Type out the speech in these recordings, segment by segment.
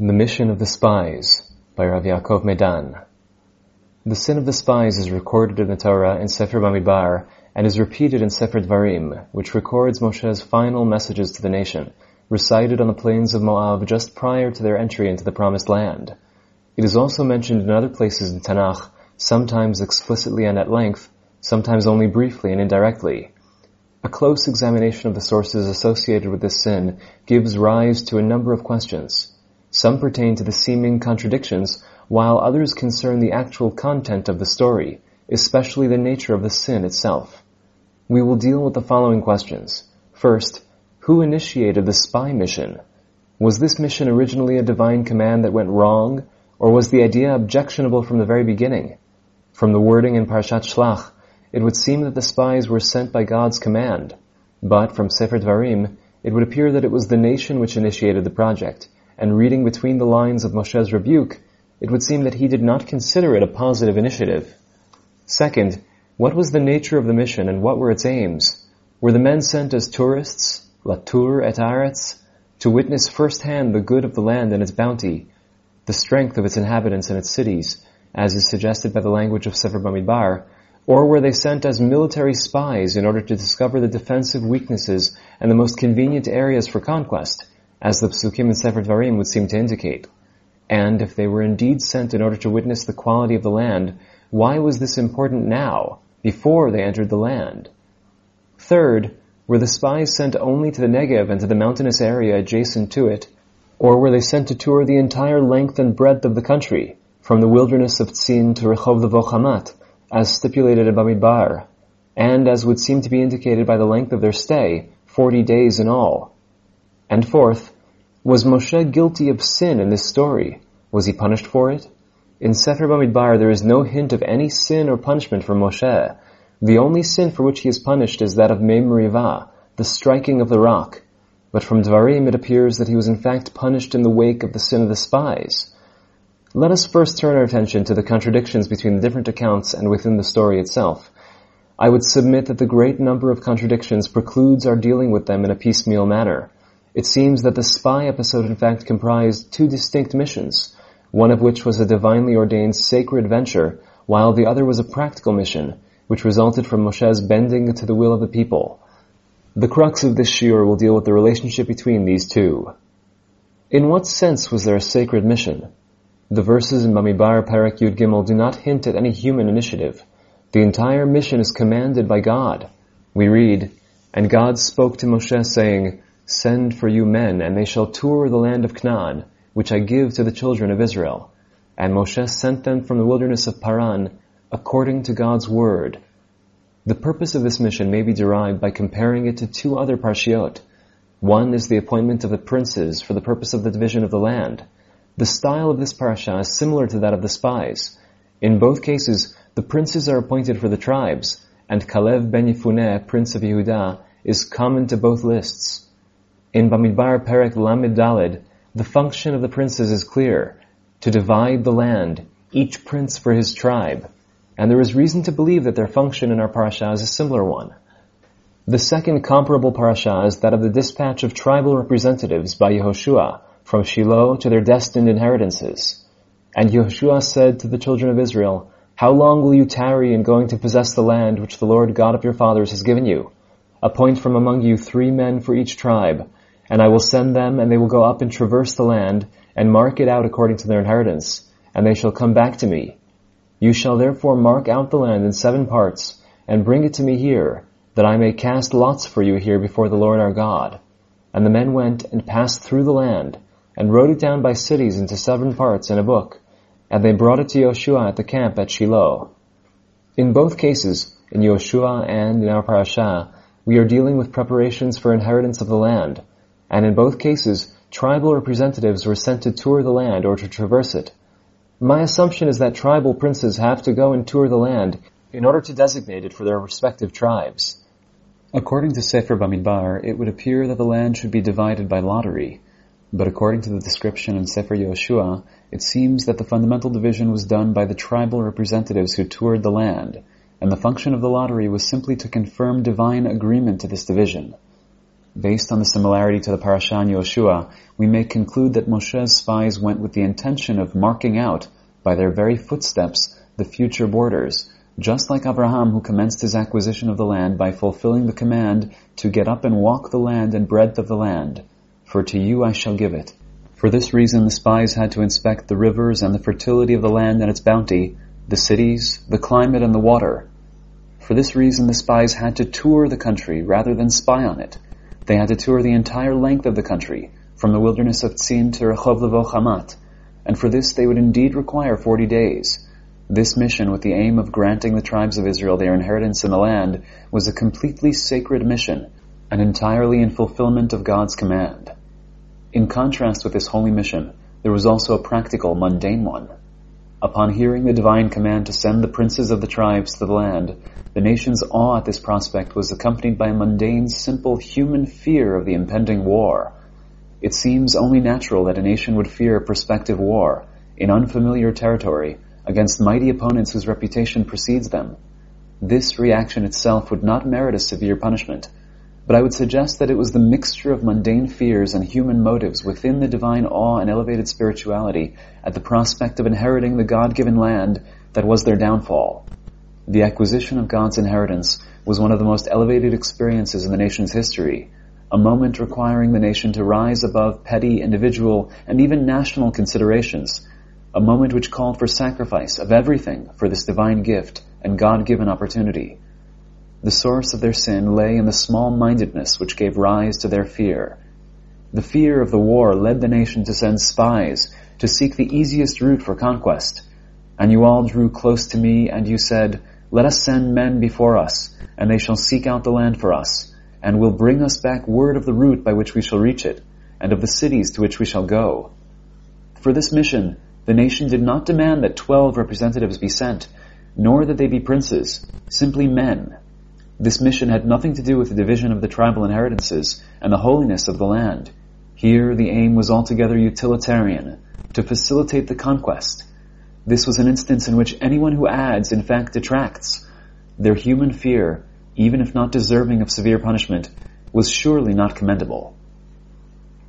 The Mission of the Spies by Rav Yaakov Medan. The sin of the spies is recorded in the Torah in Sefer Bamidbar and is repeated in Sefer Dvarim, which records Moshe's final messages to the nation, recited on the plains of Moab just prior to their entry into the Promised Land. It is also mentioned in other places in Tanakh, sometimes explicitly and at length, sometimes only briefly and indirectly. A close examination of the sources associated with this sin gives rise to a number of questions. Some pertain to the seeming contradictions, while others concern the actual content of the story, especially the nature of the sin itself. We will deal with the following questions. First, who initiated the spy mission? Was this mission originally a divine command that went wrong, or was the idea objectionable from the very beginning? From the wording in Parshat Shlach, it would seem that the spies were sent by God's command, but from Sefer Dvarim, it would appear that it was the nation which initiated the project, and reading between the lines of Moshe's rebuke, it would seem that he did not consider it a positive initiative. Second, what was the nature of the mission and what were its aims? Were the men sent as tourists, latur et aretz, to witness firsthand the good of the land and its bounty, the strength of its inhabitants and its cities, as is suggested by the language of Sefer Bamidbar, or were they sent as military spies in order to discover the defensive weaknesses and the most convenient areas for conquest, as the Psukim in Sefer Dvarim would seem to indicate. And if they were indeed sent in order to witness the quality of the land, why was this important now, before they entered the land? Third, were the spies sent only to the Negev and to the mountainous area adjacent to it, or were they sent to tour the entire length and breadth of the country, from the wilderness of Tzin to Rehov Levo Hamat, as stipulated in Bamidbar, and as would seem to be indicated by the length of their stay, forty days in all? And fourth, was Moshe guilty of sin in this story? Was he punished for it? In Sefer Bamidbar there is no hint of any sin or punishment for Moshe. The only sin for which he is punished is that of Mei Merivah, the striking of the rock. But from Dvarim it appears that he was in fact punished in the wake of the sin of the spies. Let us first turn our attention to the contradictions between the different accounts and within the story itself. I would submit that the great number of contradictions precludes our dealing with them in a piecemeal manner. It seems that the spy episode in fact comprised two distinct missions, one of which was a divinely ordained sacred venture, while the other was a practical mission, which resulted from Moshe's bending to the will of the people. The crux of this shiur will deal with the relationship between these two. In what sense was there a sacred mission? The verses in Bamidbar Perek Yud Gimel do not hint at any human initiative. The entire mission is commanded by God. We read, And God spoke to Moshe saying, Send for you men, and they shall tour the land of Canaan, which I give to the children of Israel. And Moshe sent them from the wilderness of Paran, according to God's word. The purpose of this mission may be derived by comparing it to two other parshiot. One is the appointment of the princes for the purpose of the division of the land. The style of this parasha is similar to that of the spies. In both cases, the princes are appointed for the tribes, and Kalev ben Yefuneh, prince of Yehudah, is common to both lists. In Bamidbar Perek Lamed Daled, the function of the princes is clear, to divide the land, each prince for his tribe, and there is reason to believe that their function in our parasha is a similar one. The second comparable parasha is that of the dispatch of tribal representatives by Yehoshua from Shiloh to their destined inheritances. And Yehoshua said to the children of Israel, How long will you tarry in going to possess the land which the Lord God of your fathers has given you? Appoint from among you three men for each tribe, and I will send them, and they will go up and traverse the land, and mark it out according to their inheritance, and they shall come back to me. You shall therefore mark out the land in seven parts, and bring it to me here, that I may cast lots for you here before the Lord our God. And the men went and passed through the land, and wrote it down by cities into seven parts in a book, and they brought it to Yoshua at the camp at Shiloh. In both cases, in Yoshua and in our parasha, we are dealing with preparations for inheritance of the land, and in both cases, tribal representatives were sent to tour the land or to traverse it. My assumption is that tribal princes have to go and tour the land in order to designate it for their respective tribes. According to Sefer Bamidbar, it would appear that the land should be divided by lottery, but according to the description in Sefer Yoshua, it seems that the fundamental division was done by the tribal representatives who toured the land, and the function of the lottery was simply to confirm divine agreement to this division. Based on the similarity to the parasha in Yoshua, we may conclude that Moshe's spies went with the intention of marking out, by their very footsteps, the future borders, just like Abraham who commenced his acquisition of the land by fulfilling the command to get up and walk the land and breadth of the land, for to you I shall give it. For this reason the spies had to inspect the rivers and the fertility of the land and its bounty, the cities, the climate and the water. For this reason the spies had to tour the country rather than spy on it. They had to tour the entire length of the country, from the wilderness of Tzin to Rehov Levo Hamat, and for this they would indeed require forty days. This mission, with the aim of granting the tribes of Israel their inheritance in the land, was a completely sacred mission, and entirely in fulfillment of God's command. In contrast with this holy mission, there was also a practical, mundane one. Upon hearing the divine command to send the princes of the tribes to the land, the nation's awe at this prospect was accompanied by a mundane, simple human fear of the impending war. It seems only natural that a nation would fear a prospective war in unfamiliar territory against mighty opponents whose reputation precedes them. This reaction itself would not merit a severe punishment, but I would suggest that it was the mixture of mundane fears and human motives within the divine awe and elevated spirituality at the prospect of inheriting the God-given land that was their downfall. The acquisition of God's inheritance was one of the most elevated experiences in the nation's history, a moment requiring the nation to rise above petty individual and even national considerations, a moment which called for sacrifice of everything for this divine gift and God-given opportunity. The source of their sin lay in the small-mindedness which gave rise to their fear. The fear of the war led the nation to send spies to seek the easiest route for conquest. And you all drew close to me and you said, Let us send men before us, and they shall seek out the land for us, and will bring us back word of the route by which we shall reach it, and of the cities to which we shall go. For this mission, the nation did not demand that twelve representatives be sent, nor that they be princes, simply men, this mission had nothing to do with the division of the tribal inheritances and the holiness of the land. Here the aim was altogether utilitarian, to facilitate the conquest. This was an instance in which anyone who adds, in fact, detracts. Their human fear, even if not deserving of severe punishment, was surely not commendable.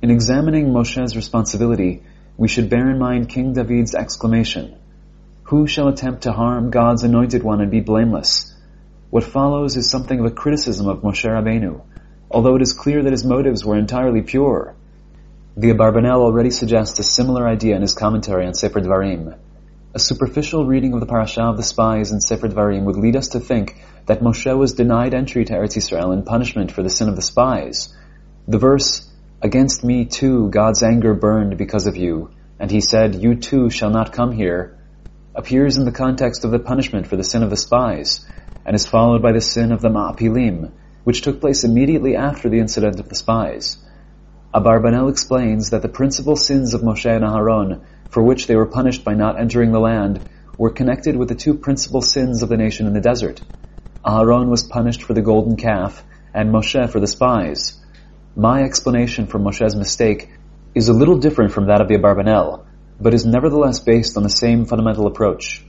In examining Moshe's responsibility, we should bear in mind King David's exclamation, Who shall attempt to harm God's anointed one and be blameless? What follows is something of a criticism of Moshe Rabbeinu, although it is clear that his motives were entirely pure. The Abarbanel already suggests a similar idea in his commentary on Sefer Dvarim. A superficial reading of the parasha of the spies in Sefer Dvarim would lead us to think that Moshe was denied entry to Eretz Yisrael in punishment for the sin of the spies. The verse, Against me too God's anger burned because of you, and he said, You too shall not come here, appears in the context of the punishment for the sin of the spies, and is followed by the sin of the Ma'apilim, which took place immediately after the incident of the spies. Abarbanel explains that the principal sins of Moshe and Aharon, for which they were punished by not entering the land, were connected with the two principal sins of the nation in the desert. Aharon was punished for the golden calf, and Moshe for the spies. My explanation for Moshe's mistake is a little different from that of the Abarbanel, but is nevertheless based on the same fundamental approach.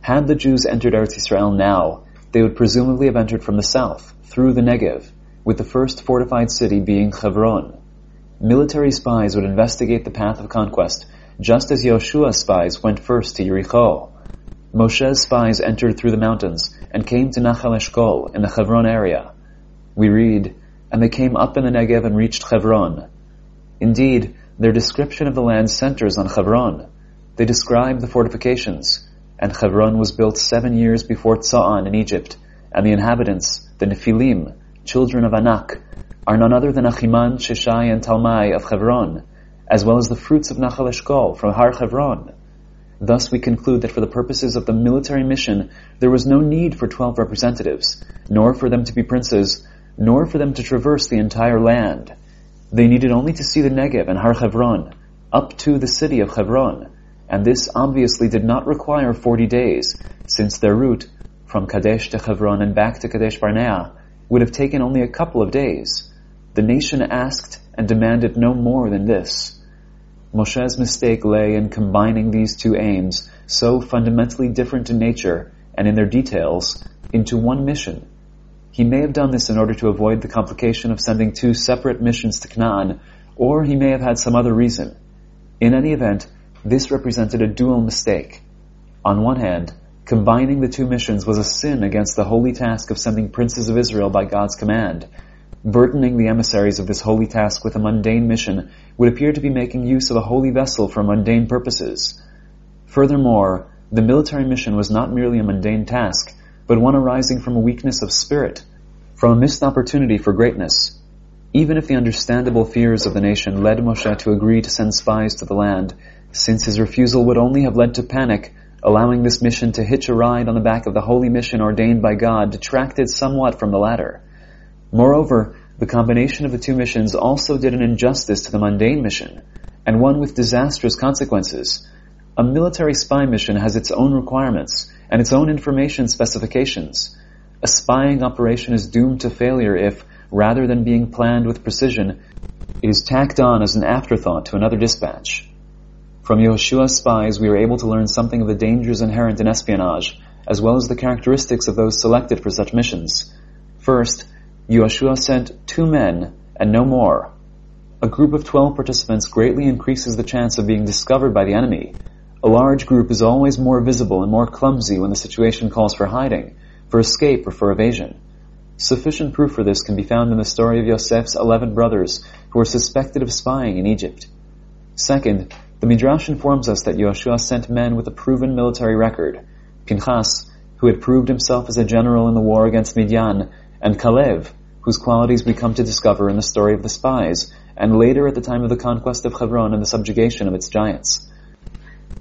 Had the Jews entered Eretz Israel now, they would presumably have entered from the south, through the Negev, with the first fortified city being Hebron. Military spies would investigate the path of conquest, just as Yoshua's spies went first to Yericho. Moshe's spies entered through the mountains and came to Nachal Eshkol in the Hebron area. We read, and they came up in the Negev and reached Hebron. Indeed, their description of the land centers on Hebron. They describe the fortifications, and Hebron was built seven years before Tsa'an in Egypt, and the inhabitants, the Nephilim, children of Anak, are none other than Achiman, Sheshai, and Talmai of Hebron, as well as the fruits of Nachal Eshkol from Har Hebron. Thus we conclude that for the purposes of the military mission, there was no need for twelve representatives, nor for them to be princes, nor for them to traverse the entire land. They needed only to see the Negev and Har Hebron, up to the city of Hebron, and this obviously did not require 40 days, since their route from Kadesh to Hebron and back to Kadesh Barnea would have taken only a couple of days. The nation asked and demanded no more than this. Moshe's mistake lay in combining these two aims, so fundamentally different in nature and in their details, into one mission. He may have done this in order to avoid the complication of sending two separate missions to Canaan, or he may have had some other reason. In any event, this represented a dual mistake. On one hand, combining the two missions was a sin against the holy task of sending princes of Israel by God's command. Burdening the emissaries of this holy task with a mundane mission would appear to be making use of a holy vessel for mundane purposes. Furthermore, the military mission was not merely a mundane task, but one arising from a weakness of spirit, from a missed opportunity for greatness. Even if the understandable fears of the nation led Moshe to agree to send spies to the land, since his refusal would only have led to panic, allowing this mission to hitch a ride on the back of the holy mission ordained by God detracted somewhat from the latter. Moreover, the combination of the two missions also did an injustice to the mundane mission, and one with disastrous consequences. A military spy mission has its own requirements and its own information specifications. A spying operation is doomed to failure if, rather than being planned with precision, it is tacked on as an afterthought to another dispatch. From Yehoshua's spies, we are able to learn something of the dangers inherent in espionage, as well as the characteristics of those selected for such missions. First, Yehoshua sent two men and no more. A group of twelve participants greatly increases the chance of being discovered by the enemy. A large group is always more visible and more clumsy when the situation calls for hiding, for escape, or for evasion. Sufficient proof for this can be found in the story of Yosef's eleven brothers who were suspected of spying in Egypt. Second, the Midrash informs us that Yehoshua sent men with a proven military record. Pinchas, who had proved himself as a general in the war against Midian, and Kalev, whose qualities we come to discover in the story of the spies, and later at the time of the conquest of Hebron and the subjugation of its giants.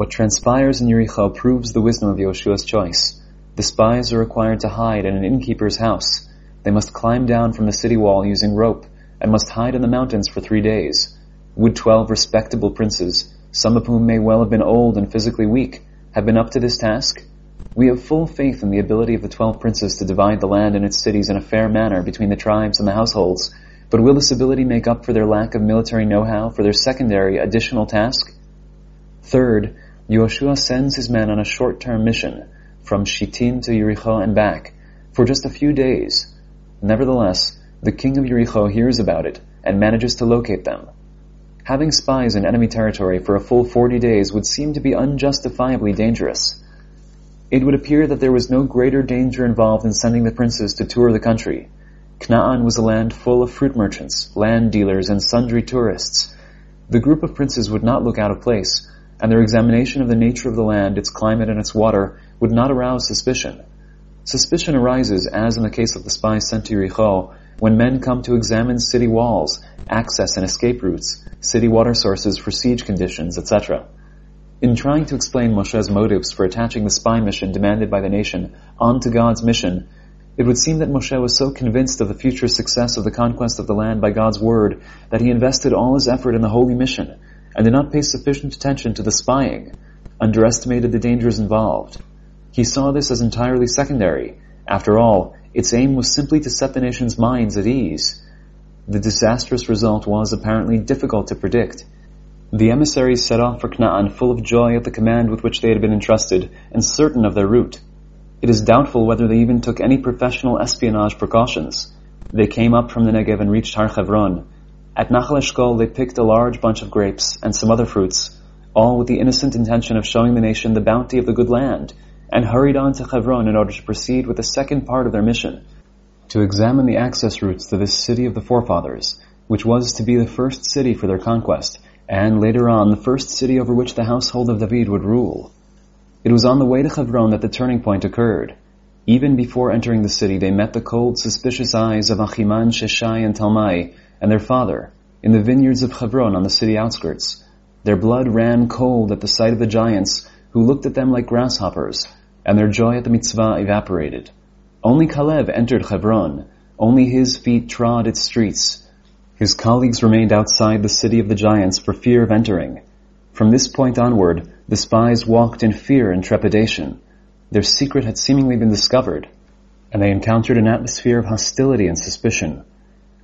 What transpires in Yericho proves the wisdom of Yehoshua's choice. The spies are required to hide in an innkeeper's house. They must climb down from the city wall using rope, and must hide in the mountains for three days. Would twelve respectable princes, some of whom may well have been old and physically weak, have been up to this task? We have full faith in the ability of the twelve princes to divide the land and its cities in a fair manner between the tribes and the households, but will this ability make up for their lack of military know-how for their secondary additional task? Third, Yehoshua sends his men on a short-term mission from Shittim to Yericho and back for just a few days. Nevertheless, the king of Yericho hears about it and manages to locate them. Having spies in enemy territory for a full 40 days would seem to be unjustifiably dangerous. It would appear that there was no greater danger involved in sending the princes to tour the country. Canaan was a land full of fruit merchants, land dealers, and sundry tourists. The group of princes would not look out of place, and their examination of the nature of the land, its climate, and its water would not arouse suspicion. Suspicion arises, as in the case of the spy sent to Yericho, when men come to examine city walls, access and escape routes, city water sources for siege conditions, etc. In trying to explain Moshe's motives for attaching the spy mission demanded by the nation onto God's mission, it would seem that Moshe was so convinced of the future success of the conquest of the land by God's word that he invested all his effort in the holy mission and did not pay sufficient attention to the spying, underestimated the dangers involved. He saw this as entirely secondary. After all, its aim was simply to set the nation's minds at ease. The disastrous result was apparently difficult to predict. The emissaries set off for Canaan full of joy at the command with which they had been entrusted and certain of their route. It is doubtful whether they even took any professional espionage precautions. They came up from the Negev and reached Har Chevron. At Nachal Eshkol they picked a large bunch of grapes and some other fruits, all with the innocent intention of showing the nation the bounty of the good land, and hurried on to Hebron in order to proceed with the second part of their mission, to examine the access routes to this city of the forefathers, which was to be the first city for their conquest, and later on the first city over which the household of David would rule. It was on the way to Hebron that the turning point occurred. Even before entering the city, they met the cold, suspicious eyes of Achiman, Sheshai, and Talmai, and their father, in the vineyards of Hebron on the city outskirts. Their blood ran cold at the sight of the giants, who looked at them like grasshoppers, and their joy at the mitzvah evaporated. Only Kalev entered Hebron. Only his feet trod its streets. His colleagues remained outside the city of the giants for fear of entering. From this point onward, the spies walked in fear and trepidation. Their secret had seemingly been discovered, and they encountered an atmosphere of hostility and suspicion.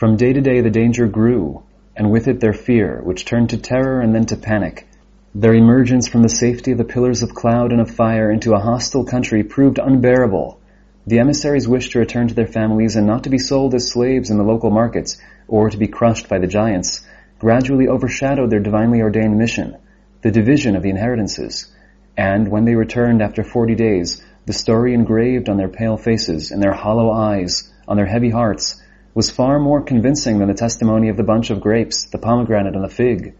From day to day the danger grew, and with it their fear, which turned to terror and then to panic. Their emergence from the safety of the pillars of cloud and of fire into a hostile country proved unbearable. The emissaries wished to return to their families and not to be sold as slaves in the local markets or to be crushed by the giants, gradually overshadowed their divinely ordained mission, the division of the inheritances. And when they returned after forty days, the story engraved on their pale faces, in their hollow eyes, on their heavy hearts, was far more convincing than the testimony of the bunch of grapes, the pomegranate, and the fig.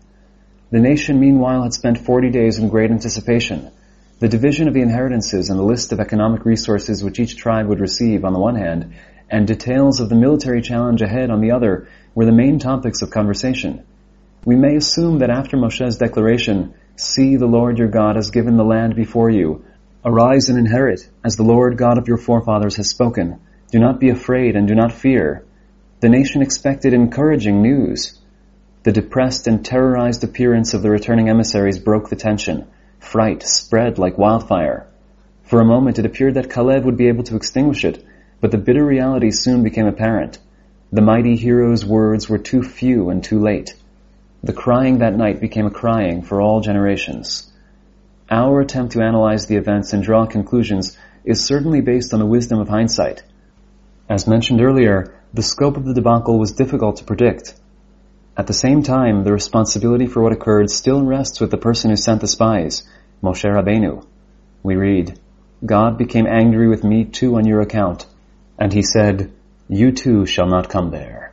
The nation meanwhile had spent forty days in great anticipation. The division of the inheritances and the list of economic resources which each tribe would receive on the one hand, and details of the military challenge ahead on the other, were the main topics of conversation. We may assume that after Moshe's declaration, See, the Lord your God has given the land before you. Arise and inherit, as the Lord God of your forefathers has spoken. Do not be afraid and do not fear. The nation expected encouraging news. The depressed and terrorized appearance of the returning emissaries broke the tension. Fright spread like wildfire. For a moment it appeared that Caleb would be able to extinguish it, but the bitter reality soon became apparent. The mighty hero's words were too few and too late. The crying that night became a crying for all generations. Our attempt to analyze the events and draw conclusions is certainly based on the wisdom of hindsight. As mentioned earlier, the scope of the debacle was difficult to predict. At the same time, the responsibility for what occurred still rests with the person who sent the spies, Moshe Rabbeinu. We read, God became angry with me too on your account, and he said, You too shall not come there.